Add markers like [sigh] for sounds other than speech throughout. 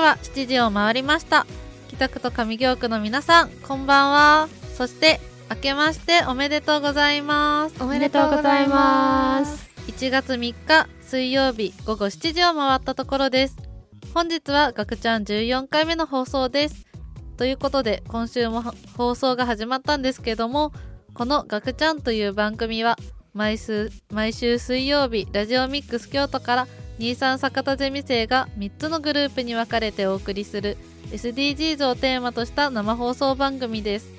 は7時を回りました。北区と上京区の皆さんこんばんは。そして明けましておめでとうございます。おめでとうございます。1月3日水曜日午後7時を回ったところです。本日はガクちゃん14回目の放送です。ということで今週も放送が始まったんですけどもこのガクちゃんという番組は毎週毎週水曜日ラジオミックス京都から23坂田ゼミ生が3つのグループに分かれてお送りする SDGs をテーマとした生放送番組です。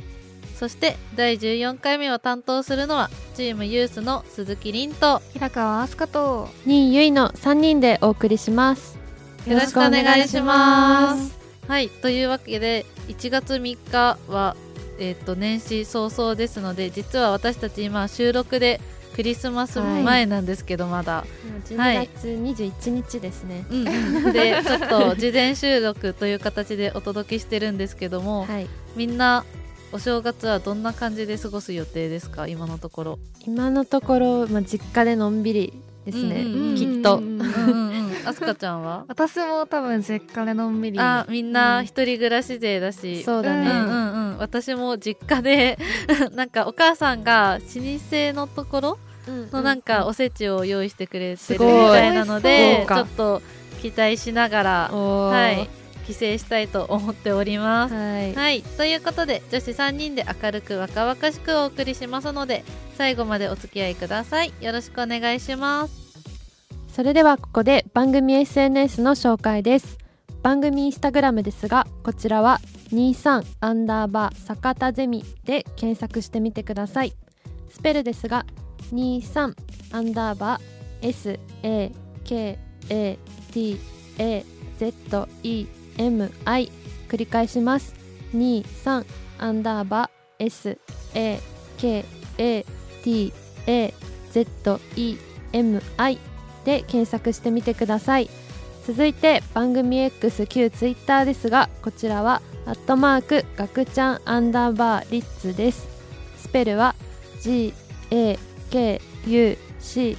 そして第14回目を担当するのはチームユースの鈴木凛と。平川飛鳥と新ゆいの3人でお送りします。よろしくお願いします。はいというわけで1月3日はえー、と年始早々ですので実は私たち今収録でクリスマス前なんですけど、まだ。12月21日ですね、はい、で [laughs] ちょっと事前収録という形でお届けしてるんですけども、はい、みんなお正月はどんな感じで過ごす予定ですか？今のところ。今のところ、まあ、実家でのんびりですね、きっと。あすかちゃんは？私も多分実家でのんびり。あみんな一人暮らし勢だし、そうだね、うんうんうん、私も実家で [laughs] なんかお母さんが老舗のところのなんかおせちを用意してくれてるみたいなのでちょっと期待しながらはい帰省したいと思っております。はい、はい、ということで女子3人で明るく若々しくお送りしますので最後までお付き合いください。よろしくお願いします。それではここで番組 SNS の紹介です。番組インスタグラムですがこちらは23アンダーバー坂田ゼミで検索してみてください。スペルですが23アンダーバー SAKATAZEMI 繰り返します23アンダーバー SAKATAZEMI で検索してみてください続いて番組 X 旧 Twitter ですがこちらはアットマークガクちゃんアンダーバーリッツですスペルは GA KUCHAN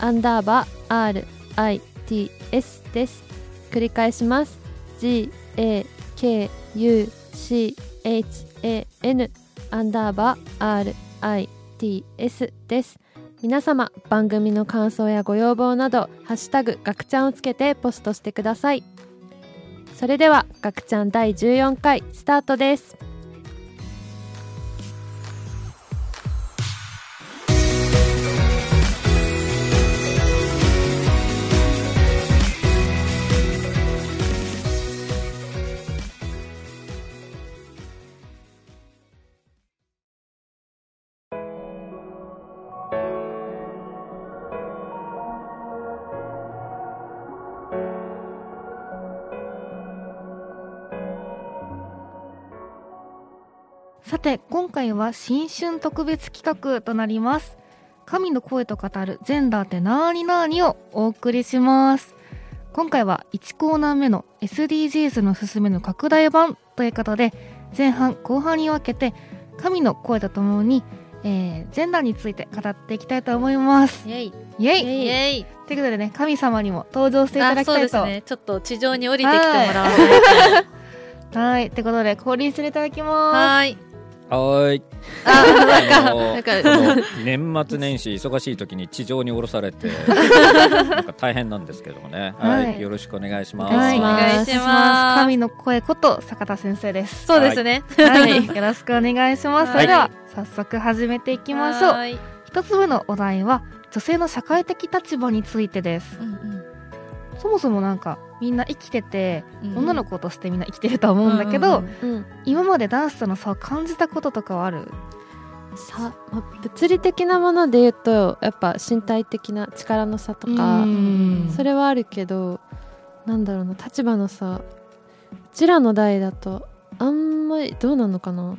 アンダーバー RITS です繰り返します GAKUCHAN アンダーバー RITS です皆様番組の感想やご要望など「ハッシュタグガクちゃん」をつけてポストしてください。それではがくちゃん第14回スタートです。回は新春特別企画となります。神の声と語るジェンダーってなーになーにをお送りします。今回は1コーナー目の SDGs の進めの拡大版ということで前半後半に分けて神の声とともに、えー、ジェンダーについて語っていきたいと思います。イエイ。イエイ。ということでね神様にも登場していただきたいと。そうですね。ちょっと地上に降りてきてもらわないと。はい。[laughs] ってことで降臨していただきます。はいはい。あ、なんか、年末年始忙しい時に地上に降ろされて、[laughs] なんか大変なんですけどもね。はい、よろしくお願いします。はい、お願いします。神の声こと坂田先生です。そうですね。はい、よろしくお願いします。それでは早速始めていきましょう。一つ目のお題は女性の社会的立場についてです。うんうんそもそもなんかみんな生きてて、うん、女の子としてみんな生きてると思うんだけど、うんうん、今までダンスとの差を感じたこととかはある？さ、ま物理的なもので言うとやっぱ身体的な力の差とかそれはあるけどなんだろうな立場の差。うちらの代だとあんまりどうなのかな？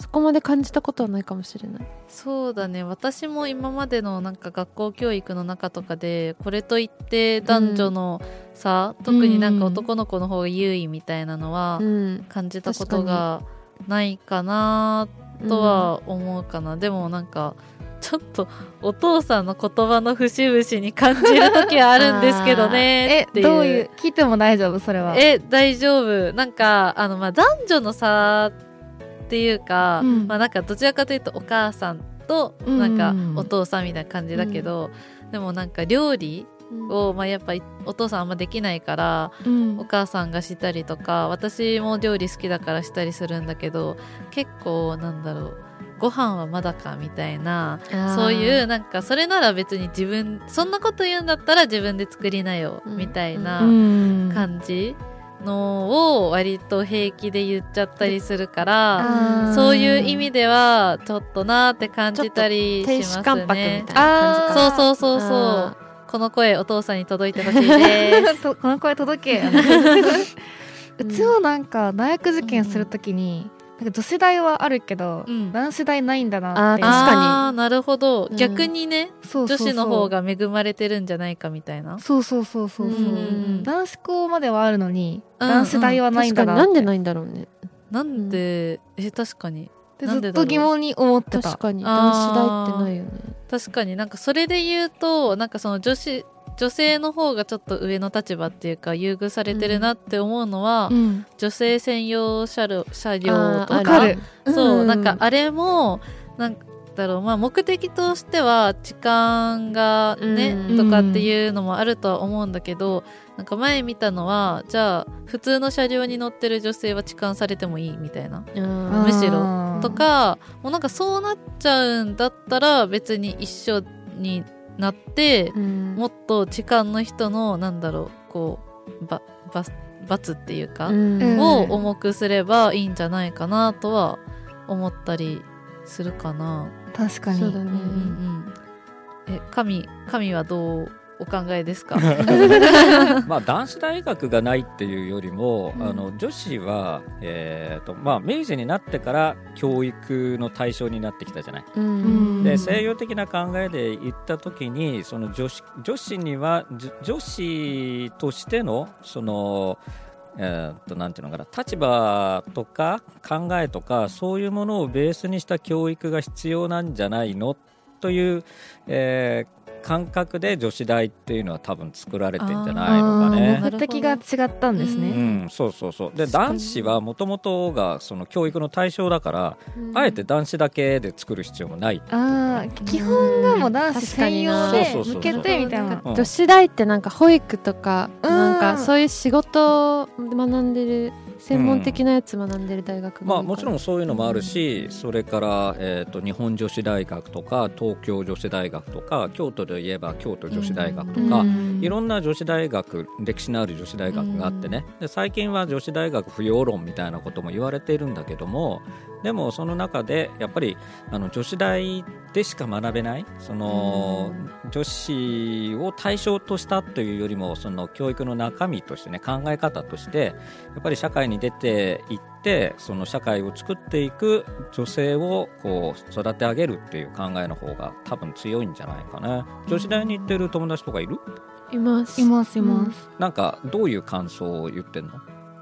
そこまで感じたことはないかもしれない。そうだね。私も今までのなんか学校教育の中とかでこれといって男女の差、うん、特になんか男の子の方が優位みたいなのは感じたことがないかなとは思うかな、うん、でもなんかちょっとお父さんの言葉の節々に感じる時はあるんですけどね [laughs] えどういう？聞いても大丈夫？それは。え大丈夫。なんかあのまあ男女の差っていうか、うん、まあなんかどちらかというとお母さんとなんかお父さんみたいな感じだけど、うん、でもなんか料理を、まあ、やっぱお父さんあんまできないから、うん、お母さんがしたりとか私も料理好きだからしたりするんだけど結構なんだろうご飯はまだかみたいなそういうなんかそれなら別に自分そんなこと言うんだったら自分で作りなよ、みたいな感じのを割と平気で言っちゃったりするからそういう意味ではちょっとなって感じたりしますね。そうそうそうそう。この声お父さんに届いてほしいです。[laughs] この声届け。[laughs] [laughs] うちはなんか大学受験するときに、なんか女子大はあるけど、うん、男子大ないんだなって。確かに。なるほど、うん、逆にね女子の方が恵まれてるんじゃないかみたいな。そうそうそうそうそう、う男子校まではあるのに、男子大はないんだななんでないんだろうね。なんで、え確かに。ずっと疑問に思ってた。確かに。男子大ってないよね。確かに。なんかそれで言うとなんかその女子女性の方がちょっと上の立場っていうか優遇されてるなって思うのは、うん、女性専用車両車両とかそう、うん、なんかあれもなんだろうまあ目的としては時間がね、うん、とかっていうのもあるとは思うんだけどなんか前見たのはじゃあ普通の車両に乗ってる女性は痴漢されてもいいみたいな。むしろ。とかもうなんかそうなっちゃうんだったら別に一緒になって、うん、もっと痴漢の人のなんだろうこうばば罰っていうか、うん、を重くすればいいんじゃないかなとは思ったりするかな。確かに。そうだね。うんうん、え神神はどうお考えですか？[laughs] まあ男子大学がないっていうよりも、うん、あの女子は、えーとまあ、明治になってから教育の対象になってきたじゃない？うん、で西洋的な考えで言った時にその女子女子には女子としてのそのえー、となんていうのかな立場とか考えとかそういうものをベースにした教育が必要なんじゃないの？という、えー、感覚で女子大っていうのは多分作られてんじゃないのかね。目的が違ったんですね。うん、そうそうそう。で男子はもともとがその教育の対象だから、あえて男子だけで作る必要もない。ああ、基本がもう男子専用で向けてみたいな。女子大ってなんか保育とか、なんかそういう仕事を学んでる。専門的なやつ学んでる大学、うん、まあ、もちろんそういうのもあるし、うん、それから、えーと、日本女子大学とか東京女子大学とか京都で言えば京都女子大学とか、うん、いろんな女子大学歴史のある女子大学があってね。で最近は女子大学不要論みたいなことも言われているんだけどもでもその中でやっぱりあの女子大でしか学べないその女子を対象としたというよりもその教育の中身としてね考え方としてやっぱり社会に出ていってその社会を作っていく女性をこう育て上げるっていう考えの方が多分強いんじゃないかな。女子大に行ってる友達とかいる？います。いますいます、なんかどういう感想を言ってんの？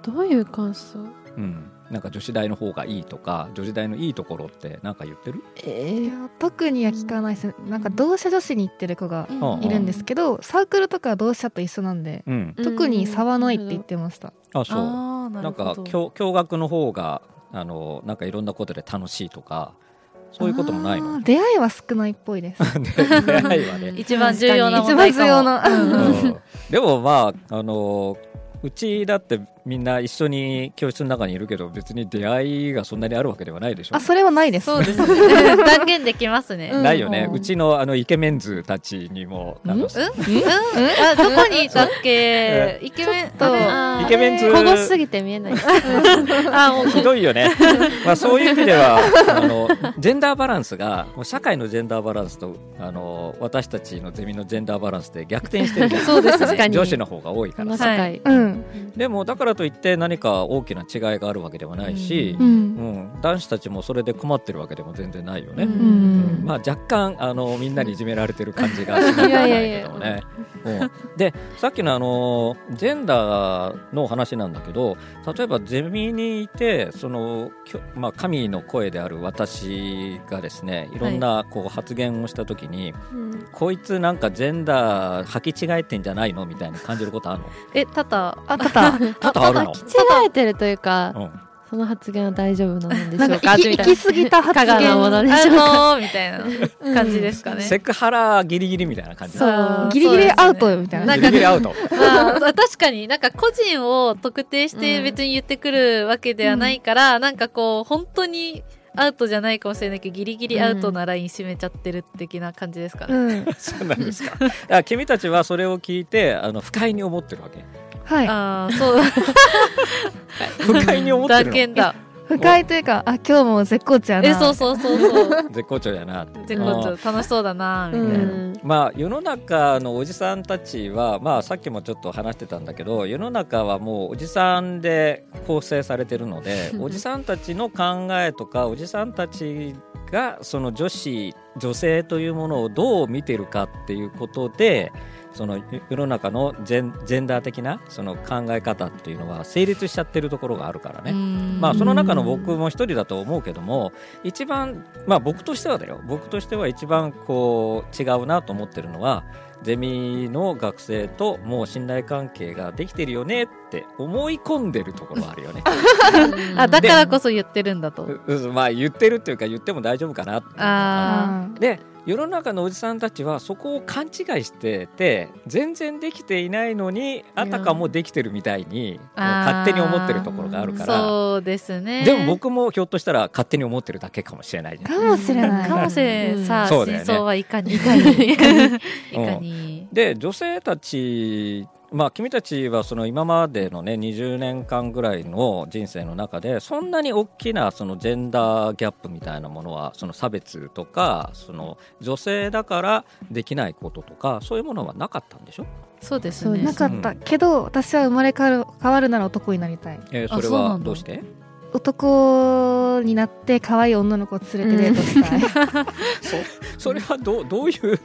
どういう感想？うんなんか女子大の方がいいとか女子大のいいところって何か言ってる？えー、特には聞かないです。なんか同志女子に行ってる子がいるんですけど、うん、サークルとか同志社と一緒なんで、うん、特に差はないって言ってました、あそう。なんか共共学の方があのなんかいろんなことで楽しいとかそういうこともないの？出会いは少ないっぽいです。[laughs] 出会いはね。[laughs] 一番重要な一番重要な、うん、でもまああのうちだってみんな一緒に教室の中にいるけど別に出会いがそんなにあるわけではないでしょ。あそれはないです。そうですね。断言できますね、ないよね、うちのあのイケメンズたちにもうん？うん、うん、あどこにいたっけ？イケメンとイケメンズ小ごすぎて見えない。あもう。ひどいよね。まあそういう意味ではあのジェンダーバランスが社会のジェンダーバランスとあの私たちのゼミのジェンダーバランスで逆転してるそうです確かに女子の方が多いからさ、はい、うん、でもだからといって何か大きな違いがあるわけではないし、ううん。ん男子たちもそれで困ってるわけでも全然ないよね。うん。うん。まあ、若干あのみんなにいじめられてる感じがしないけどもね。うん。でさっきのあのジェンダーの話なんだけど例えばゼミにいてその、きょまあ、神の声である私がですねいろんなこう発言をした時に、うん。こいつなんかジェンダー履き違えてんじゃないのみたいに感じることあるの？えただあったあるの？履き違えてるというかうん。その発言は大丈夫なんでしょうか？行き行き過ぎた発かがなもの言でしょうか？あのーみたいな感じですかね。セクハラギリギリみたいな感じそう。ギリギリアウトよみたいな。なんかギリギリアウト。まあ、確かになんか個人を特定してうん別に言ってくるわけではないから、なんかこう本当にアウトじゃないかもしれないけどギリギリアウトなライン締めちゃってる的な感じですかね。うん。そうなんですか。君たちはそれを聞いてあの不快に思ってるわけはい。ああそう [laughs] 不快に思ってるの？だけだ。不快というかあ今日も絶好調やな。えそうそうそうそう。[laughs] 絶好調やな絶好調。楽しそうだなみうたいな。ん。まあ世の中のおじさんたちはまあさっきもちょっと話してたんだけど世の中はもうおじさんで構成されてるのでおじさんたちの考えとかおじさんたちがその女子女性というものをどう見てるかっていうことでその世の中のジェンジェンダー的なその考え方っていうのは成立しちゃってるところがあるからね。まあその中の僕も一人だと思うけども一番まあ僕としてはだよ僕としては一番こう違うなと思ってるのはゼミの学生ともう信頼関係ができてるよねって思い込んでるところはあるよね。[laughs] あだからこそ言ってるんだと。まあ言ってるっていうか言っても大丈夫かなあで世の中のおじさんたちはそこを勘違いしてて全然できていないのにあたかもできてるみたいに勝手に思ってるところがあるあから。そうですね。でも僕もひょっとしたら勝手に思ってるだけかもしれないじゃんかもしれないかもしれうんん。さあ、そうだよね真相はいかに。いかに。いかに。いかに。で女性たちまあ君たちはその今までのね20年間ぐらいの人生の中でそんなに大きなそのジェンダーギャップみたいなものはその差別とかその女性だからできないこととかそういうものはなかったんでしょ、そうですね。そうですなかったけど私は生まれ変わる変わるなら男になりたい。えーそれあそうなんだ。はどうして？男になって可愛い女の子を連れてデートしたい、それはどうどういう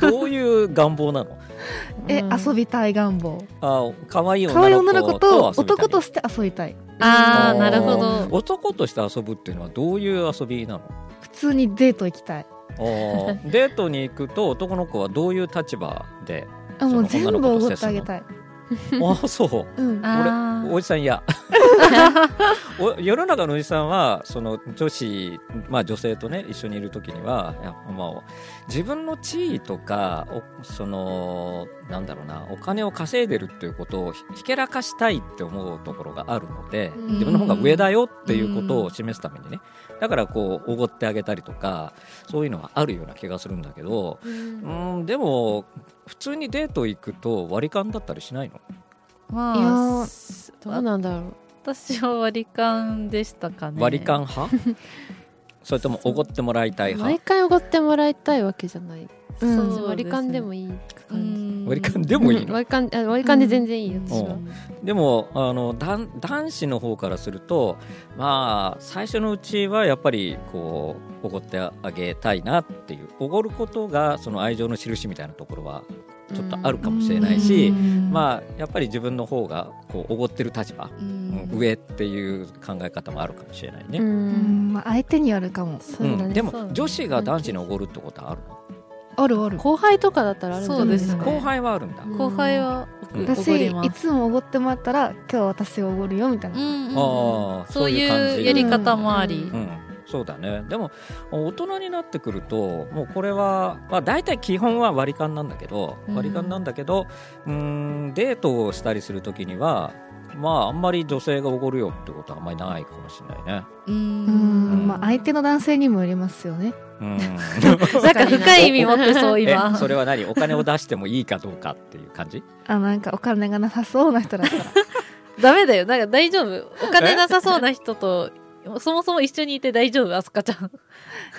どういう願望なの？[laughs] え、うん。遊びたい願望。あ可愛い可愛い女の子と男として遊びたい。ああ、ーなるほど。男として遊ぶっていうのはどういう遊びなの？普通にデート行きたい。[laughs] デートに行くと男の子はどういう立場であもう全部おごってあげたい [laughs] ああそう。うん。あおじさん嫌。[laughs] お世の中のおじさんはその女子、まあ、女性とね一緒にいる時にはやっぱまあ自分の地位とかおそのなんだろうなお金を稼いでるっていうことをひひけらかしたいって思うところがあるのでうん。自分の方が上だよっていうことを示すためにね。だからこうおごってあげたりとかそういうのはあるような気がするんだけどうんでも普通にデート行くと割り勘だったりしないの？まいやあ、どうなんだろう。私は割り勘でしたかね。割り勘派？[laughs] それともおごってもらいたい毎派回おごってもらいたいわけじゃない。うん。そうですね割り勘でもいい感割り勘でもいいの？じ割り勘あ割り勘で全然いいよ。私は。でもあの男男子の方からするとまあ最初のうちはやっぱりこうおごってあげたいなっていうおごることがその愛情の印みたいなところはちょっとあるかもしれないし、まあやっぱり自分の方がこうおごってる立場、上っていう考え方もあるかもしれないね、まあ相手によるかも。ねうんでも女子が男子におごるってことはあるの？あるある。後輩とかだったらあるんじゃないですか？そうですね。後輩はあるんだ、うん。後輩はうん私。いつもおごってもらったら今日私がおごるよみたいな、うんうんそういうやり方もあり。うん。うん、そうだね。でも大人になってくるともうこれは、まあ、大体基本は割り勘なんだけどうん。割り勘なんだけどうーんデートをしたりするときにはまああんまり女性がおごるよってことはあんまりないかもしれないね。ううん。んまあ相手の男性にもよりますよね。うん。[laughs] なんか深い意味持ってそうえ今。それは何？お金を出してもいいかどうかっていう感じ？あなんかお金がなさそうな人だったら。ダメだよ。なんか大丈夫。お金なさそうな人とそもそも一緒にいて大丈夫？あすかちゃん。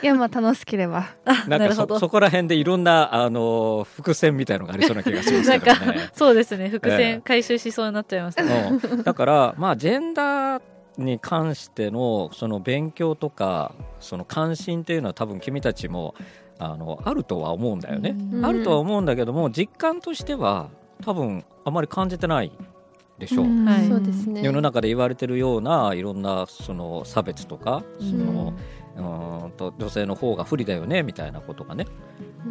いやまあ楽しければ。あなんかなるほど。そそこら辺でいろんなあの伏線みたいのがありそうな気がしますなんかけどね。そうですね。伏ええ線回収しそうになっちゃいました、うん。だからまあジェンダーに関してのその勉強とかその関心っていうのは多分君たちもあのあるとは思うんだよね。うん。あるとは思うんだけども実感としては多分あまり感じてないでしょう。んはい。そうですね。世の中で言われてるようないろんなその差別とかそうん。の、うーんと女性の方が不利だよねみたいなことがね。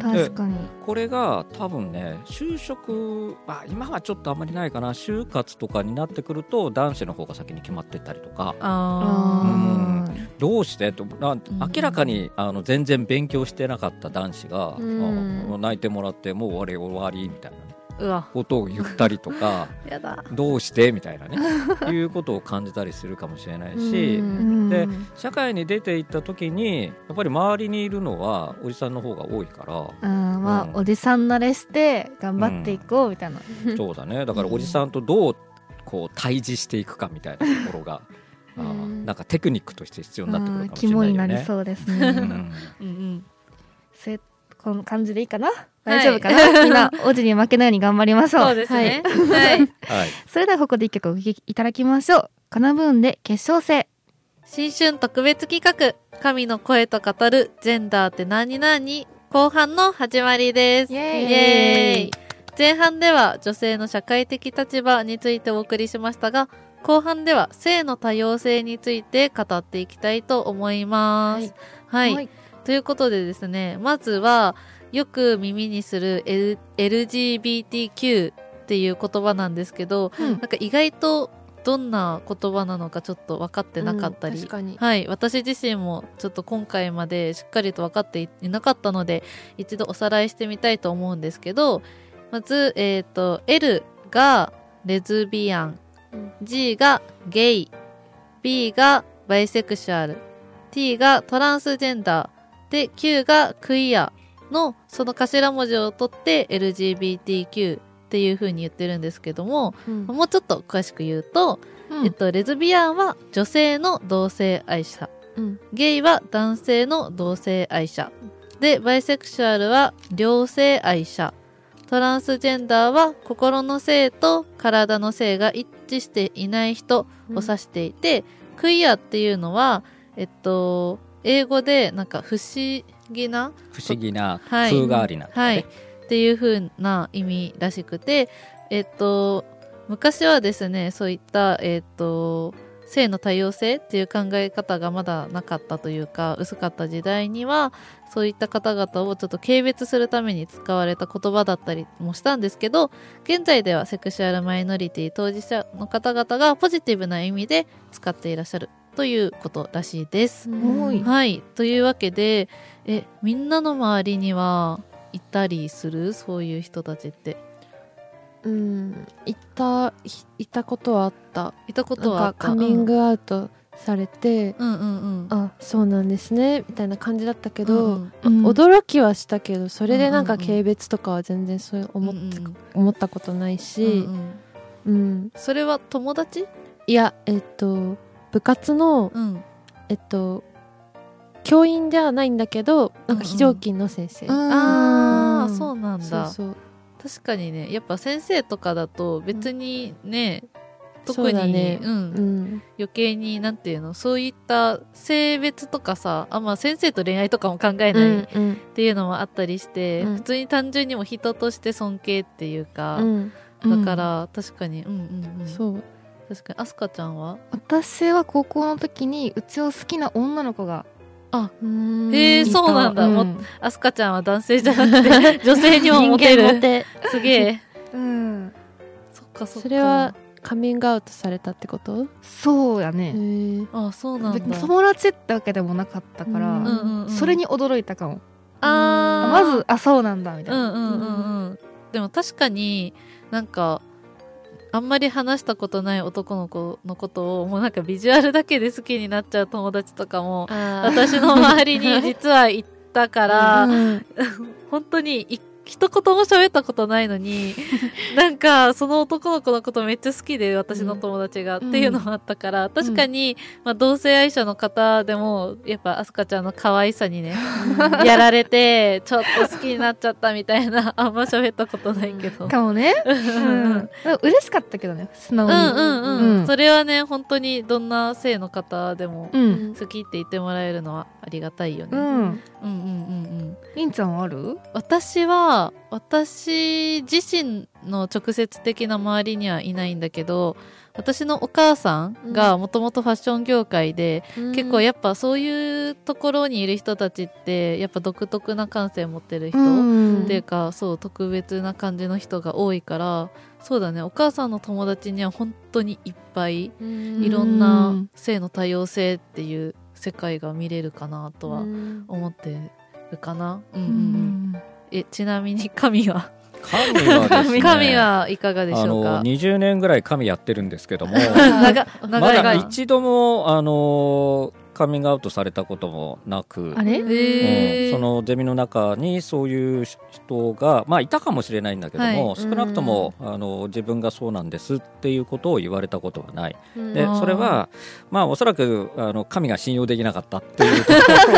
確かに。これが多分ね就職あ今はちょっとあんまりないかな。就活とかになってくると男子の方が先に決まってったりとか。ああどうしてとなんん。明らかにあの全然勉強してなかった男子が、うん。あ泣いてもらってもう終わり終わりみたいな、ね、ことを言ったりとか [laughs] やだ。どうして？みたいなね。いうことを感じたりするかもしれないし。うん。で社会に出ていった時にやっぱり周りにいるのはおじさんの方が多いからーうん。まあ、うん。おじさん慣れして頑張っていこうみたいな、そうだね。だからおじさんとどうこう対峙していくかみたいなところが、あなんかテクニックとして必要になってくるかもしれ肝ないよね。になりそうですうねん。うんうん。せこの感じでいいかな？大丈夫かな、みんな王子に負けないように頑張りましょう。そうですね。はい、はい、それではここで一曲お聴きいただきましょう。カナブーンで決勝戦。新春特別企画。神の声と語るジェンダーって何々後半の始まりです。イエーイ。イエーイ。前半では女性の社会的立場についてお送りしましたが後半では性の多様性について語っていきたいと思います。はい。ということでですね、まずはよく耳にする、L、LGBTQ っていう言葉なんですけど、うん。なんか意外とどんな言葉なのかちょっと分かってなかったり、うんはい、私自身もちょっと今回までしっかりと分かっていなかったので一度おさらいしてみたいと思うんですけどまず、えっと L がレズビアンうん。G がゲイ B がバイセクシュアル T がトランスジェンダーで Q がクイアのその頭文字を取って LGBTQ っていう風に言ってるんですけどもうん。もうちょっと詳しく言うと、えっと、レズビアンは女性の同性愛者。うん。ゲイは男性の同性愛者。でバイセクシュアルは両性愛者。トランスジェンダーは心の性と体の性が一致していない人を指していて、クイアっていうのはえっと英語でなんか不思議な不思議なはい。風変わりな、はい、っていう風な意味らしくて、えっと、昔はですね、そういった、えっと、性の多様性っていう考え方がまだなかったというか、薄かった時代には、そういった方々をちょっと軽蔑するために使われた言葉だったりもしたんですけど、現在ではセクシュアルマイノリティ当事者の方々がポジティブな意味で使っていらっしゃるということらしいです。はい。というわけで、え、みんなの周りにはいたりする？そういう人たちって。うんいたいいたことはあった。いたことはカミングアウトされて、うんうんうん。あそうなんですねみたいな感じだったけど、うんうん驚きはしたけどそれでなんか軽蔑とかは全然そう思っ思ったことないし、うんうん。うん。それは友達？いやえっと部活のうん。えっと教員ではないんだけどなんか非常勤の先生、ああ、そうなんだ。そうそう。確かにね、やっぱ先生とかだと別にね、そう特に、だね。うん、うん。余計になんていうの？そういった性別とかさあまあ先生と恋愛とかも考えないっうんうん。ていうのもあったりして、うん。普通に単純にも人として尊敬っていうか、うん。だから確かにうんうんうん。そう確かに。アスカちゃんは？私は高校の時にうちを好きな女の子がへえそうなんだ、うん。もアスカちゃんは男性じゃなくて [laughs] 女性にもモテる。すげえ。うん。そっかそっか。それはカミングアウトされたってこと？そうやへねえあそうなんだ。友達ってわけでもなかったから、うんうんうんうん。それに驚いたかも。あー。まずあそうなんだみたいな、うんうんうんうん。でも確かになんかあんまり話したことない男の子のことをもうなんかビジュアルだけで好きになっちゃう友達とかもあ私の周りに実はいたから、うん。[laughs] 本当に1一言も喋ったことないのに [laughs] なんかその男の子のことめっちゃ好きで私の友達が、うんっていうのもあったから確かに、まあ、同性愛者の方でもやっぱアスカちゃんの可愛さにねやられてちょっと好きになっちゃったみたいなあんま喋ったことないけど。かもね、ううんん、嬉しかったけどね素直に。うんうんうん、うん。それはね本当にどんな性の方でもうん。好きって言ってもらえるのはありがたいよね。うん。うんうんうんうん。りんちゃんはある？私は私自身の直接的な周りにはいないんだけど私のお母さんがもともとファッション業界で、結構やっぱそういうところにいる人たちってやっぱ独特な感性持ってる人、うん。っていうかそう特別な感じの人が多いからそうだね。お母さんの友達には本当にいっぱいいろんな性の多様性っていう世界が見れるかなとは思ってるかな。うんうん。うんえちなみに神は？神はですね。[laughs] 神はいかがでしあょうか？の20年ぐらい神やってるんですけども。[laughs] 長まだ一度もあのカミングアウトされたこともなくあれ？えうんーそのゼミの中にそういう人が、まあ、いたかもしれないんだけども、はい。少なくともあの自分がそうなんですっていうことを言われたことはない。でそれは、まあ、おそらくあの神が信用できなかったっていうところ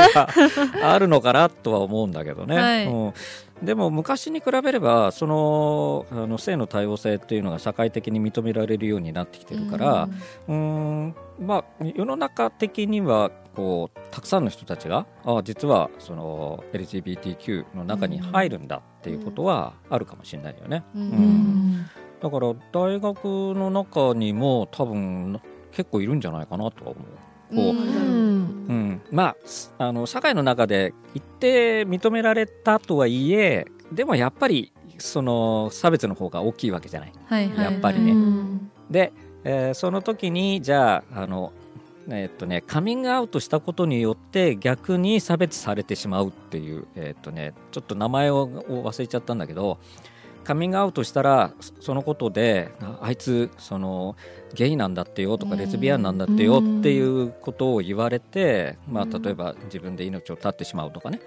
が [laughs] あるのかなとは思うんだけどね。はい。うんでも昔に比べればそのあの性の多様性っていうのが社会的に認められるようになってきてるから、うーんまあ、世の中的にはこうたくさんの人たちがあ実はその LGBTQ の中に入るんだっていうことはあるかもしれないよね。うんうんだから大学の中にも多分結構いるんじゃないかなとは思う。こう。うん。うん、まあすあの社会の中で一定認められたとはいえでもやっぱりその差別の方が大きいわけじゃない。はい。はいはい。やっぱりね。うん。で、えーその時にじゃああの、えーっとね、カミングアウトしたことによって逆に差別されてしまうっていう、えーっとね、ちょっと名前をを忘れちゃったんだけどカミングアウトしたらそそのことでああいつそのゲイなんだってよとかうん。レズビアンなんだってよっていうことを言われて、まあ、例えば自分で命を絶ってしまうとかね。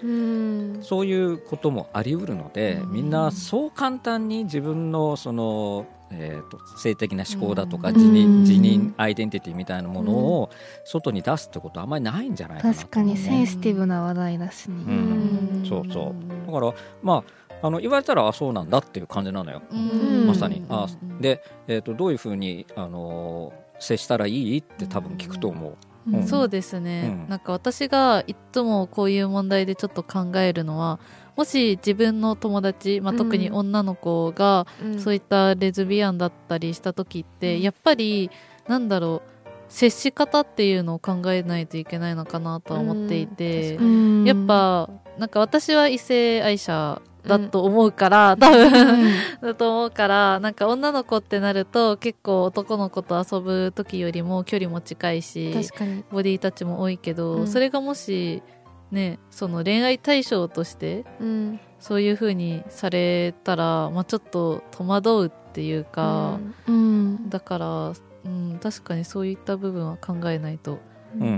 そういうこともあり得るので、うん。みんなそう簡単に自分のその、えー、と性的な思考だとかうん。自認,、うん自認アイデンティティみたいなものを外に出すってことはあんまりないんじゃないかなと確かにセンシティブな話題だしね、うん。そうそう。だからまああの言われたらあそうなんだっていう感じなのよ。うん。まさに、あうん。で、えー、とどういうふうに、あのー接したらいいって多分聞くと思う。うん。そうですね、うん。なんか私がいつもこういう問題でちょっと考えるのはもし自分の友達、まあ、うん。特に女の子がそういったレズビアンだったりした時って、うん。やっぱりなんだろう接し方っていうのを考えないといけないのかなとは思っていて、うん。やっぱなんか私は異性愛者だと思うから、多分。だと思うからなんか女の子ってなると結構男の子と遊ぶ時よりも距離も近いし確かに。ボディタッチも多いけど、うん。それがもしねその恋愛対象としてうん。そういう風にされたら、まあ、ちょっと戸惑うっていうか、うん。だから、うん、確かにそういった部分は考えないと。うん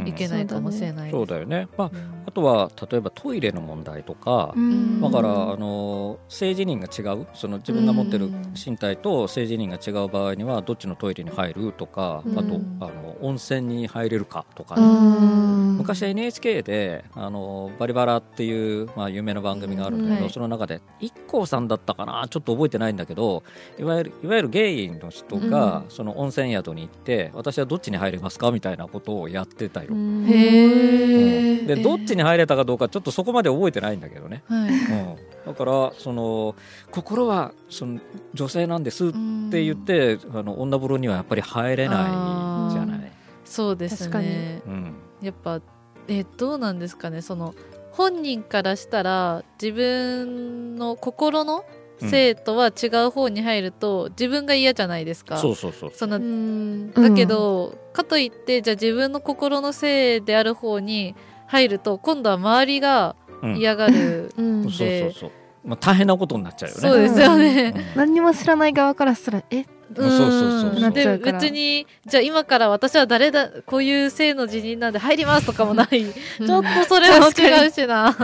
いけないかもしれないです。そうだよね、まあ、うん。あとは例えばトイレの問題とか、うん。だからあの性自認が違う。その自分が持ってる身体と性自認が違う場合にはどっちのトイレに入るとか、うん。あとあの温泉に入れるかとかうね、ん。昔 NHK であのバリバラっていう、まあ、有名な番組があるんだけど、うんはい。その中で IKKO さんだったかな。ちょっと覚えてないんだけどいわゆるいわゆるゲイの人が、うん。その温泉宿に行って私はどっちに入れますか？みたいなことをやってたよ。へー。でどっちに入れたかどうかちょっとそこまで覚えてないんだけどね、はい。うん、だからその心はその女性なんですって言って、あの女風呂にはやっぱり入れないじゃない。そうです確かに。ねうん。やっぱえどうなんですかね。その本人からしたら自分の心の性とは違う方に入ると、自分が嫌じゃないですか。そうそうそう。そのうん。だけど、かといってじゃあ自分の心の性である方に入ると今度は周りがうん。嫌がる、うん。そうそうそう、まあ、大変なことになっちゃうよね。そうですよね、うん。何にも知らない側からしたらえ？そうそうそうで別にじゃあ今から私は誰だこういう性の辞任なんで入りますとかもない。[laughs] ちょっとそれも違うしな。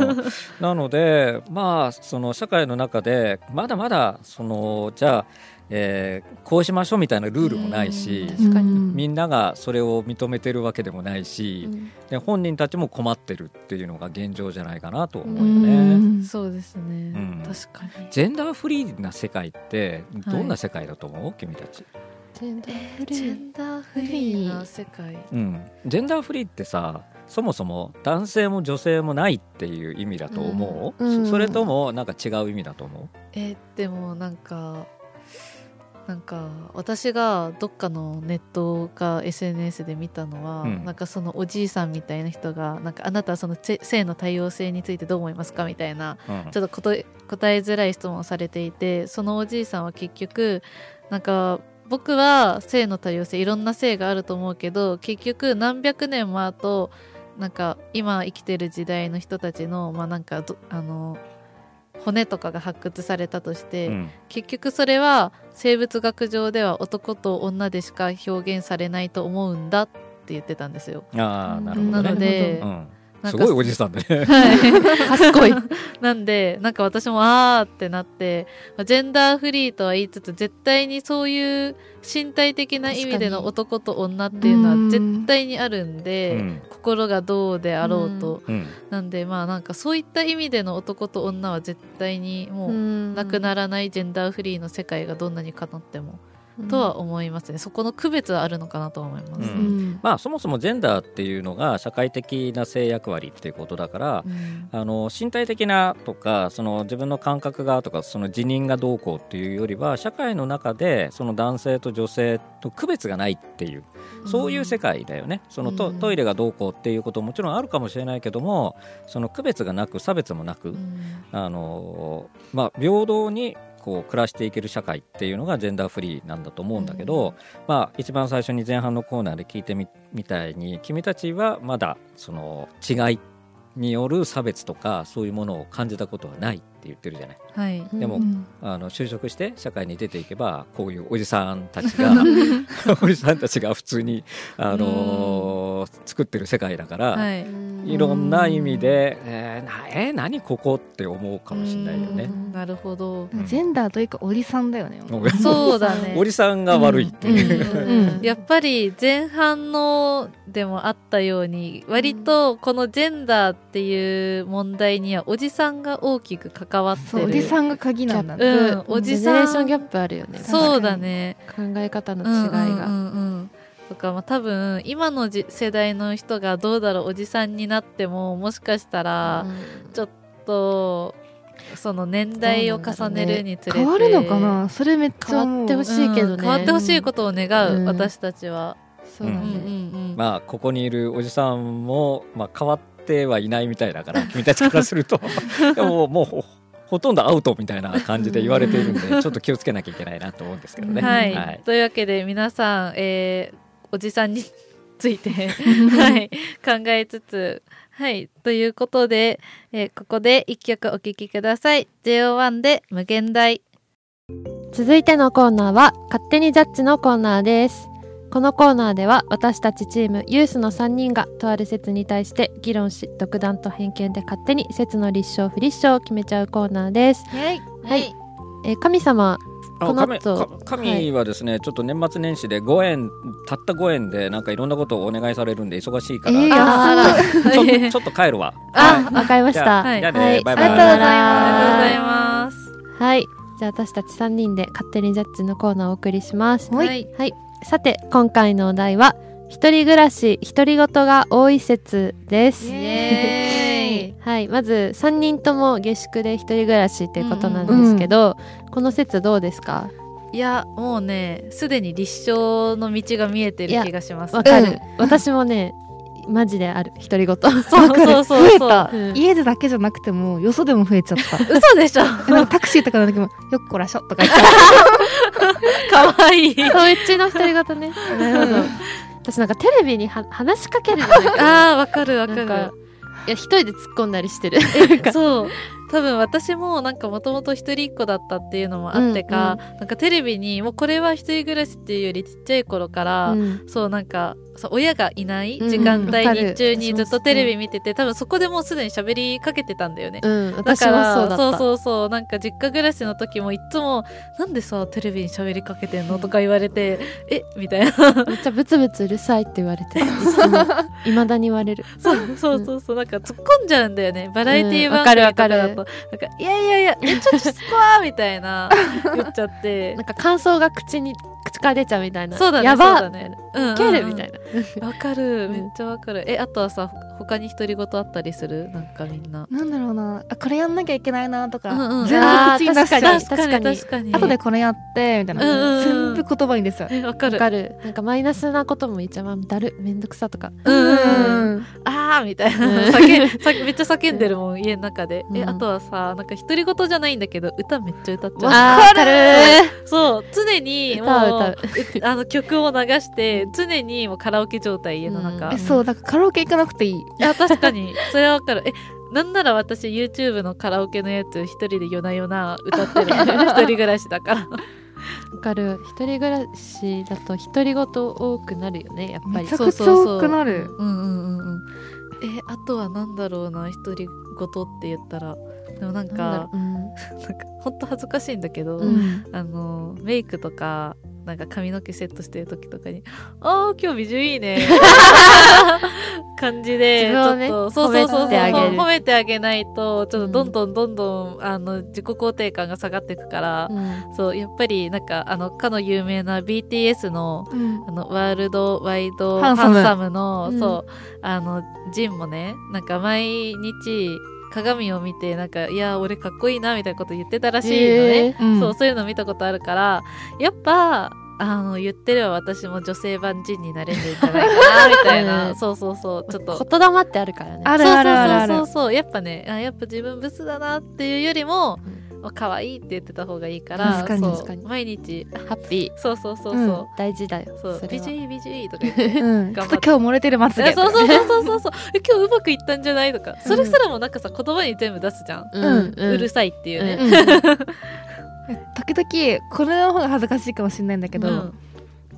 うん。なのでまあその社会の中でまだまだそのじゃあ、えーこうしましょうみたいなルールもないし、みんながそれを認めてるわけでもないし、で本人たちも困ってるっていうのが現状じゃないかなと思うよね。うん。そうですね、ん。確かに。ジェンダーフリーな世界ってどんな世界だと思う、君たち、ジェンダーフリジェーンダーフリーな世界。うん、ジェンダーフリーってさそもそも男性も女性もないっていう意味だと思う、うん。うんそそれともなんか違う意味だと思う？えーでもなんかなんか私がどっかのネットか SNS で見たのは、うん。なんかそのおじいさんみたいな人がなんかあなたはそのせ性の多様性についてどう思いますかみたいなうん。ちょっと答えづらい質問をされていてそのおじいさんは結局なんか僕は性の多様性いろんな性があると思うけど結局何百年も後なんか今生きてる時代の人たちのまあなんかどあの骨とかが発掘されたとして、うん結局それは生物学上では男と女でしか表現されないと思うんだって言ってたんですよ。あなるほどねなので、うん、すごいおじさんだね。はい。賢い。[laughs] なんでなんか私もあーってなってまあジェンダーフリーとは言いつつ絶対にそういう身体的な意味での男と女っていうのは絶対にあるんで、うん。心がどうであろうと、うん。なんでまあなんかそういった意味での男と女は絶対にもうなくならないジェンダーフリーの世界がどんなにかなっても、とは思いますね。そこの区別はあるのかなと思います。ううん。ん。まあそもそもジェンダーっていうのが社会的な性役割っていうことだから、うん。あの身体的なとかその自分の感覚がとかその辞任がどうこうっていうよりは社会の中でその男性と女性と区別がないっていうそういう世界だよね、そのトうん。トイレがどうこうっていうことももちろんあるかもしれないけどもその区別がなく差別もなく、うん。あのまあ、平等にこう暮らしていける社会っていうのがジェンダーフリーなんだと思うんだけど、まあ、一番最初に前半のコーナーで聞いてみみたいに君たちはまだその違いによる差別とかそういうものを感じたことはないって言ってるじゃない。はい。でもうんあの就職して社会に出ていけばこういうおじさんたちが [laughs] おじさんたちが普通に、あのー作ってる世界だから、はい。いろんな意味で、えーなえー何ここって思うかもしれないよね。うん。なるほど。うん。ジェンダーというかおじさんだよね。そうだね。おじさんが悪いっていう、うん。やっぱり前半のでもあったように割とこのジェンダーっていう問題にはおじさんが大きく関わってる。おじさんが鍵なんだ。ねうん。おじさんジェネレーションギャップあるよね。そうだね。考え方のうん違いが、うんうんうんとか、まあ、多分今のじ世代の人がどうだろうおじさんになってももしかしたらちょっとその年代を重ねるにつれて変わるのかな？それめっちゃ変わってほしいけどね。うん。変わってほしいことを願う、うん。私たちは。そうだね、うん。うんうん。まあここにいるおじさんも、まあ、変わってはいないみたいだから君たちからすると [laughs] でももうほほとんどアウトみたいな感じで言われているんでちょっと気をつけなきゃいけないなと思うんですけどね。はい、はい。というわけで皆さん、えーおじさんについて、[laughs] はい、考えつつ、はい、ということで、えーここで一曲お聴きください。JO1 で無限大。続いてのコーナーは勝手にジャッジのコーナーですこのコーナーでは私たちチームユースの3人がとある説に対して議論し独断と偏見で勝手に説の立証不立証を決めちゃうコーナーです、はい。はい。えー神様あこの後神はですね、ちょっと年末年始で5円たった5円でなんかいろんなことをお願いされるんで忙しいから、えーちょはい。ちょっと帰るわ。あわかりました。はい。じゃあね、はい。バイバイ。ありがとうございます。ありがとうございます。はい。じゃあ私たち3人で勝手にジャッジのコーナーをお送りします。はい。はい。はいさて今回のお題は一人暮らし独り言が多い説です。[laughs] はい、まず3人とも下宿で一人暮らしっていうことなんですけど、この説どうですか？いや、もうね、すでに立証の道が見えてる気がします。わかる、うん。私もねマジである。独り言。そうそうそうそう。増えた。うん。家でだけじゃなくてもよそでも増えちゃった。嘘でしょ。えなんかタクシーとかの時も「よっこらしょ」とか言って。かわいい。そううちの独り言ね。なるほど私なんかテレビには話しかけるじゃないか。ああ、わかるわかる。いや一人で突っ込んだりしてる。[laughs] そう。多分私もなんかもともと一人っ子だったっていうのもあってか、なんかテレビにもうこれは一人暮らしっていうよりちっちゃい頃から、うん。そうなんか親がいないうん時間帯、わかる日中にずっとテレビ見てて多分そこでもうすでに喋りかけてたんだよね。うん、だからそうだった。そうそうそう。なんか実家暮らしの時もいつも「なんでさテレビに喋りかけてんの?」とか言われて「え？みたいな。めっちゃブツブツうるさいって言われていまだに言われる。そうそうそうそう。なんか突っ込んじゃうんだよね。バラエティうん番組とかわかるわだと、なんか「いやいやいやえちょっとそこは」みたいな言っちゃって。[laughs] なんか感想が口に口から出ちゃうみたいな。そうだねやばそうだね。うんうんうんウケるみたいなわかる。ん。めっちゃわかる。えあとはさ他に独り言あったりする？なんかみんな。なんだろうな。あこれやんなきゃいけないなとか、うんうん全部口に確かに確かに。後でこれやってみたいな、うんうんうん。全部言葉に出ちゃう。えわかる。わかる。なんかマイナスなことも言っちゃうまあだるめんどくさとか。うんうんうん。うんあーみたいな、うん。めっちゃ叫んでるもん家の中で、えうん。あとはさなんか独り言じゃないんだけど歌めっちゃ歌っちゃう。わかる。そう常に歌う歌う。うあの曲を流して [laughs] 常にもうカラオケ状態家の中、うん。えそうだからカラオケ行かなくていい。いや確かに。それはわかる。えなんなら私 YouTube のカラオケのやつ一人で夜な夜な歌ってる一人暮らしだから。わかる。一人暮らしだと独り言多くなるよねやっぱり。めちゃくちゃ多くなる。うんうんうんうん。えあとはなんだろうな独り言って言ったら。でもなんかう。うん。なんかほんと恥ずかしいんだけど、うん。あのメイクとかなんか髪の毛セットしてる時とかに「ああ今日美女いいね」[laughs] 感じでちょっとそうそうそうそう褒めてあげる。褒めてあげないとちょっとどんどんどんどん、あの自己肯定感が下がっていくから、うん。そうやっぱりなんかあのかの有名な BTS のうん。あのワールドワイドハンサムの、うん。そうあのジンもねなんか毎日鏡を見てなんかいや俺かっこいいなみたいなこと言ってたらしいのね、へーうん。そうそういうの見たことあるからやっぱあの言ってれば私も女性版ジンになれるんじゃないかなみたいな、[laughs] うん。そうそうそう。ちょっと。言霊ってあるからね。あるあるあるある。そうそうそうそう。やっぱねあやっぱ自分ブスだなっていうよりも、まあ可愛いって言ってた方がいいから毎日ハッピー。そうそうそうそう、うん。大事だよそうそれは。美女いい美女いいとか言って。うん、ちょっと今日漏れてるまつげえそうそうそうそうそう。[laughs] 今日うまくいったんじゃないとか。それすらもなんかさ言葉に全部出すじゃん、うるさいっていうね、うん。[laughs] 時々これの方が恥ずかしいかもしれないんだけど、うん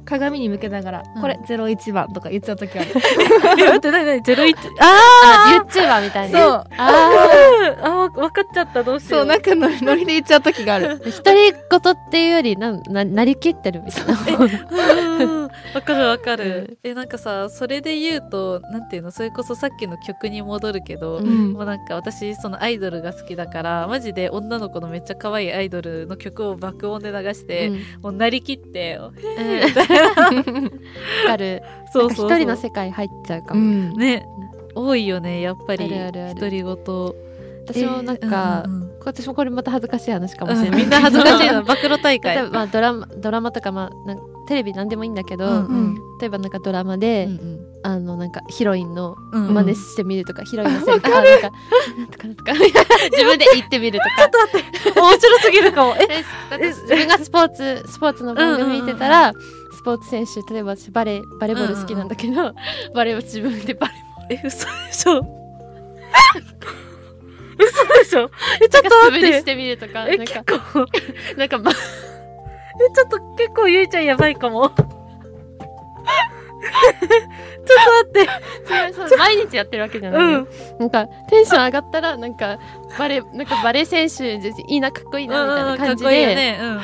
鏡に向けながら、うん。これ01番とか言っちゃう時ある [laughs] え待って何何？ゼロ一？ああ YouTuber みたいな。そう。あ [laughs] ああ分かっちゃったどうしよそううなんかノリで言っちゃう時がある。ー独り言っていうよりなんななりきってるみたいな。うんわかるわかる、えなんかさそれで言うとなんていうの？それこそさっきの曲に戻るけど、うん。もうなんか私そのアイドルが好きだからマジで女の子のめっちゃ可愛いアイドルの曲を爆音で流して、うん。もうなりきってうん。みたいな。わかる。そう一人の世界入っちゃうかうも、ん。ね。多いよねやっぱり。あるあるある。独り言。私もなんか、えーうんうん。私もこれまた恥ずかしい話かもしうんれない、みんな恥ずかしいの。暴露大会。例えば、まあ、ドラマドラマとか、まあ、なんテレビなんでもいいんだけど、うんうん。例えばなんかドラマで、うんあのなんかヒロインのうんうん。真似してみるとか、ヒロインのセリフ。あなんかなんとかなんとか。自分で言ってみるとか。面白すぎるかも。え [laughs] 自分がスポーツスポーツの番組見てたら、スポーツ選手例えば私バレーバレーボール好きなんだけど、バレーを自分でバレーえ嘘でしょ？嘘でしょ？えちょっと待って。りしてみるとかえなんか。なんか、[laughs] ま、えちょっと結構ゆいちゃんやばいかも [laughs] ちょっと待って。そ [laughs] れそう毎日やってるわけじゃない。よ、うん。なんかテンション上がったらなんかバレーなんかバレー選手いいなかっこいいなみたいな感じで、かっこいいよね。うん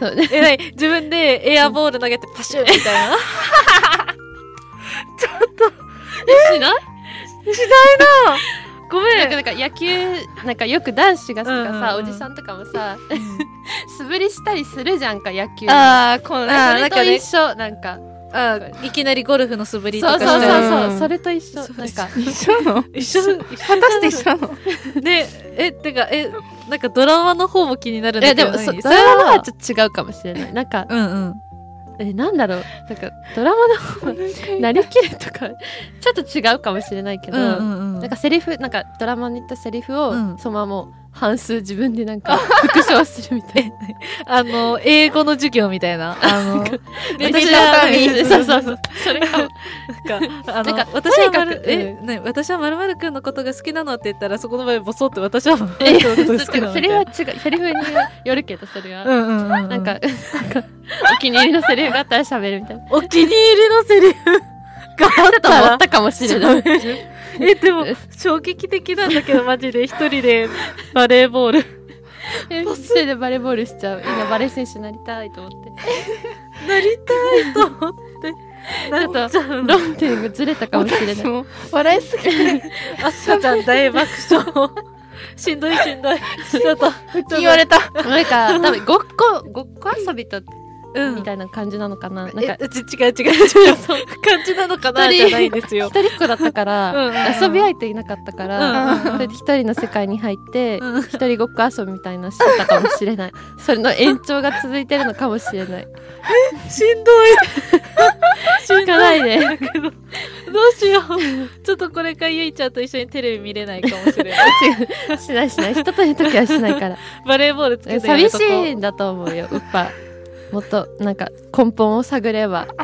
そう。ねえなに自分でエアボール投げてパシューみたいな？[laughs] しない？ごめん。なんかなんか野球なんかよく男子がさ、うんうんうん。おじさんとかもさ素振りしたりするじゃんか野球。ああこうねあーそれと一緒。なんかあいきなりゴルフの素振りとそうそうそうそう。それと一緒。なんか。一緒。なの？一緒。果たして一緒なの？ねえてかえなんかドラマの方も気になるんいやだけど何でもそドラマのはちょっと違うかもしれない。なんかうんうん。えなんだろう？なんかドラマの方なりきるとかちょっと違うかもしれないけど、うんうんうん。なんかセリフなんかドラマに言ったセリフを、うん。そのままもう半数自分でなんか復唱するみたいな。[laughs] あの英語の授業みたいな。[laughs] あのめっちゃそうそうそう。それかも。なんか、なんか私はえ、ね、私はまるまるくんのことが好きなのって言ったら、そこの場合ボソって私はまるまるくんのことが好きなのセみたいな。リフは違うセリフによるけどそれは、うんうんうんうん。なんかなんかお気に入りのセリフがあったら喋るみたいな。お気に入りのセリフがあっちょっとたら思ったかもしれないえ、でも、衝撃的なんだけど、マジで一人でバレーボール。え [laughs] 一人でバレーボールしちゃう今バレー選手になりたいと思ってなりたいと思って。ちゃうの。論点がずれたかもしれない笑いすぎてあすかちゃん大爆笑。しんどいしんどい。[laughs] ちょっと、言われたなんか多分ごっこごっこ遊びとうん。みたいな感じなのかな、なんえかち違う違う。違う。感じなのかな？じゃないんですよ。一人っ子だったから遊び相手いなかったから、うんそれで一人の世界に入ってうん。一人ごっこ遊びみたいなのしてたかもしれない。[laughs] それの延長が続いてるのかもしれない。[laughs] しんどい。しん聞かないでだけど、どうしよう。ちょっとこれからゆいちゃんと一緒にテレビ見れないかもしれない。[laughs] しないしない。人といる時はしないから。バレーボールつけて寂しいんだと思うようっぱもっとなんか根本を探れば。[laughs]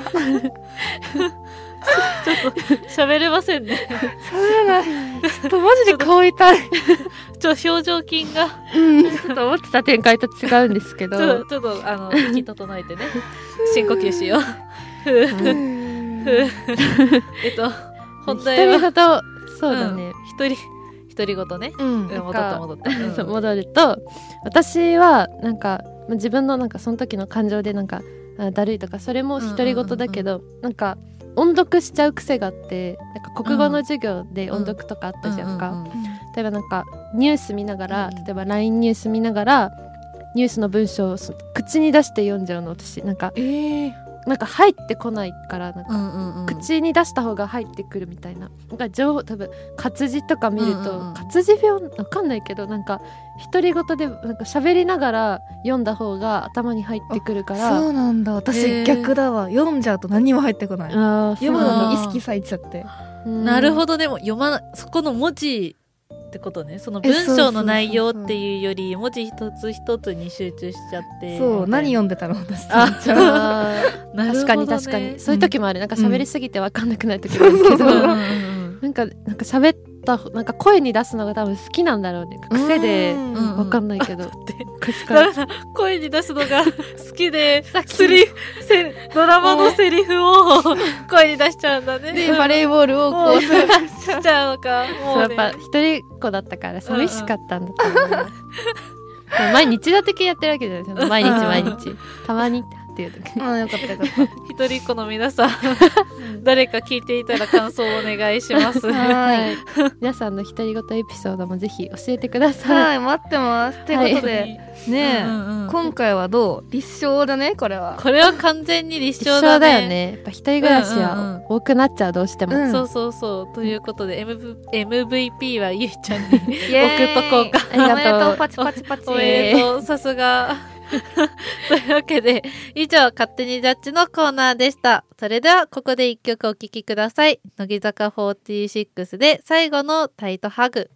喋れませんね。喋れないちょっとマジで顔痛いちょ、表情筋が。ちょっと思ってた展開と違うんですけど。ちょっと、ちょっと、あの、息整えてね。深呼吸しよう。えっと、本一題は、人ごとそうだね、一人、独り言ね。うん。うん戻った戻った。戻ると私はなんかまあ自分のなんかその時の感情でなんかあだるいとかそれも独り言だけど、なんか音読しちゃう癖があってなんか国語の授業で音読とかあったじゃんか、うんうんうん例えばなんかニュース見ながら、うん。例えば LINE ニュース見ながらニュースの文章をそ口に出して読んじゃうの私。なんかええなんか入ってこないからなんかうんうんうん。口に出した方が入ってくるみたいななんか情報多分活字とか見ると、うんうんうん。活字病わかんないけどなんか独り言でなんか喋りながら読んだ方が頭に入ってくるからそうなんだ。へ私ー逆だわ。読んじゃうと何も入ってこない。読むのに意識さいちゃって。うん。なるほど。でも読まなそこの文字ってことね。その文章の内容っていうより文字一つ一つに集中しちゃってそう何よ読んでたの？私。あ [laughs] なね、確かに確かに。そういう時もある。なんか喋りすぎて分かんなくなる時もあるけど、そうんうんうん。なんかなんか喋ったなんか声に出すのが多分好きなんだろうね。癖でうん。うん分かんないけど、って。確かにダメだ声に出すのが好きでさっき。セリせドラマのセリフを [laughs] 声に出しちゃうんだね。でバレーボールをこうしちゃうのかもう、ね、そうやっぱ一人っ子だったから寂しかったんだと思う、[laughs] でも毎日だ的にやってるわけじゃないですよ。毎日毎日。たまにっていう時。ああよかったよかった。[laughs] 一人っ子の皆さん誰か聞いていたら感想をお願いします。は [laughs] はい。[laughs] 皆さんの独り言エピソードもぜひ教えてください、はい。待ってます。ということで、ねえ、うんうんうん。今回はどう？立証だねこれは。これは完全に立証だね。だよね。やっぱ一人暮らしうんうんは多くなっちゃうどうしても、うんそうそうそう。ということで、MV MVP はゆいちゃんに送っとこうか。ありがとう。パチパチパチ。おめでとう。さすがというわけで以上勝手にジャッジのコーナーでした。それではここで一曲お聴きください。乃木坂46で最後のタイトハグ。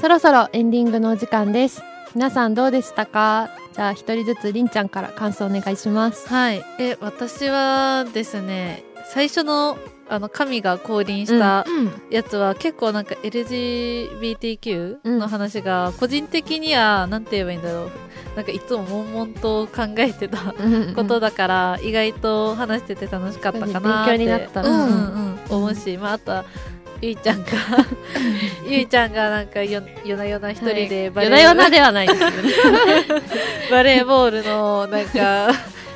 そろそろエンディングのお時間です。皆さんどうでしたか？じゃあ一人ずつりんちゃんから感想お願いします。はい。え私はですね最初のあの神が降臨したうん。やつは結構なんか LGBTQ の話が個人的にはなんて言えばいいんだろう。なんかいつも悶々と考えてたことだから意外と話してて楽しかったかなって。思うし、まあ、あとはゆいちゃんがゆいちゃんがなんかよ夜な夜な一人でバレー,、夜な夜なではないですけどね。[laughs] バレーボールのなんか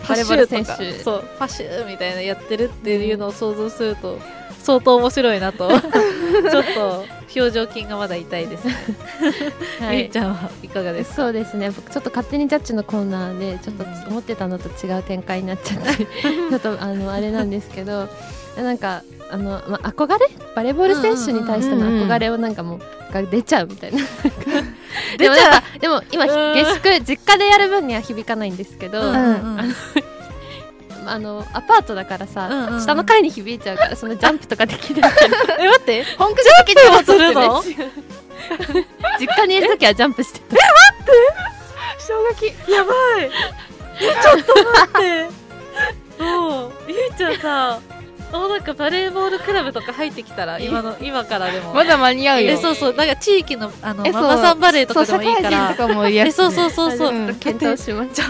バレーボール選手そう。パシューみたいなやってるっていうのを想像すると相当面白いなと。[laughs] ちょっと表情筋がまだ痛いです。ね、ゆい。ちゃんはい。かがですかそうですね。僕ちょっと勝手にジャッジのコーナーでちょっと思ってたのと違う展開になっちゃって [laughs] ちょっとあのあれなんですけどなんかあの、まあ、憧れ？バレーボール選手に対しての憧れをなんかもうが出ちゃうみたいなでもなんかでも今うん。下宿実家でやる分には響かないんですけど、うんうん [laughs] あのアパートだからさ、うんうん下の階に響いちゃうからそのジャンプとかできないから。[laughs] え待って本格的にもするの？[laughs] 実家にいる時はジャンプしてた。衝撃。やばい。えちょっと待って。ちゃんさあなんかバレーボールクラブとか入ってきたら今の今からでも。まだ間に合うよ。えそうそう。なんか地域のあのママさんバレーとかでもいいから。人とかもいるやつ、ね、えそうそうそうそう、うん。検討します。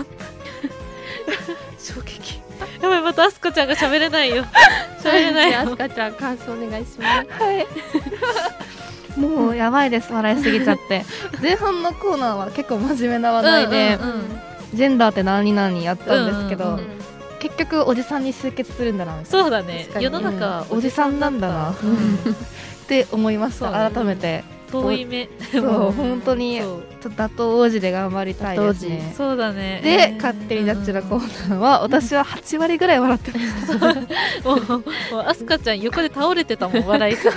衝撃。やばいまたあすこちゃんが喋れないよ。[laughs] 喋れないよ。あすかちゃん感想お願いします。はい。もうやばいです。笑いすぎちゃって。[laughs] 前半のコーナーは結構真面目な話題で、うんうんうんジェンダーって何々やったんですけど、うんうんうん結局おじさんに集結するんだなそうだね。世の中はなおじさんなんだな。[laughs] って思いました、そうね。改めて。遠い目。そう。[laughs] 本当にちょっと打倒王子で頑張りたいですね。そうだね。で、勝手にジャッジのコーナーは、私は8割ぐらい笑ってました。もうもうあすかちゃん横で倒れてたもん笑いすぎて。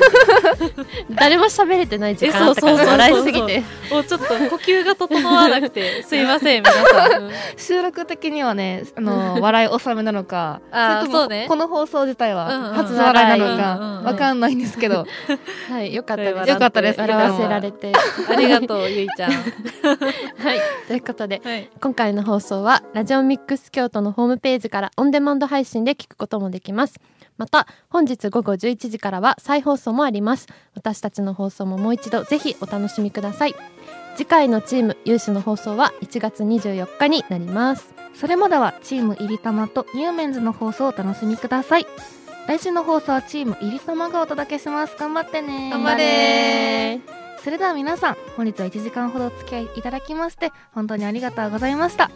[laughs] 誰も喋れてない時間。そうそうそう笑いすぎて。もうちょっと呼吸が整わなくてすいません皆さん。[laughs] 収録的にはね、あの、笑い納めなのか、あーそうね。この放送自体うんうんは初笑いなのうんうんうん。か、わかんないんですけど、[laughs] はいよかったです。よかったです。笑わせられて。ありがとうゆいちゃん [laughs] はい。ということではい。今回の放送はラジオミックス京都のホームページからオンデマンド配信で聞くこともできます。また本日午後11時からは再放送もあります。私たちの放送ももう一度ぜひお楽しみください。次回のチーム有志の放送は1月24日になります。それまではチームいりたまとニューメンズの放送をお楽しみください。来週の放送はチームいりたまがお届けします。頑張ってね。頑張れそれでは皆さん、本日は1時間ほどお付き合いいただきまして、本当にありがとうございました。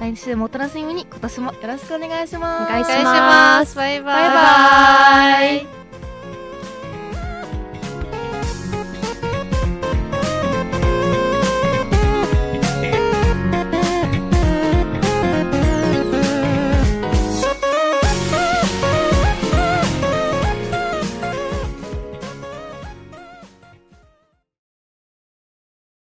来週もお楽しみに、今年もよろしくお願いします。お願いしますバイバイバイバイ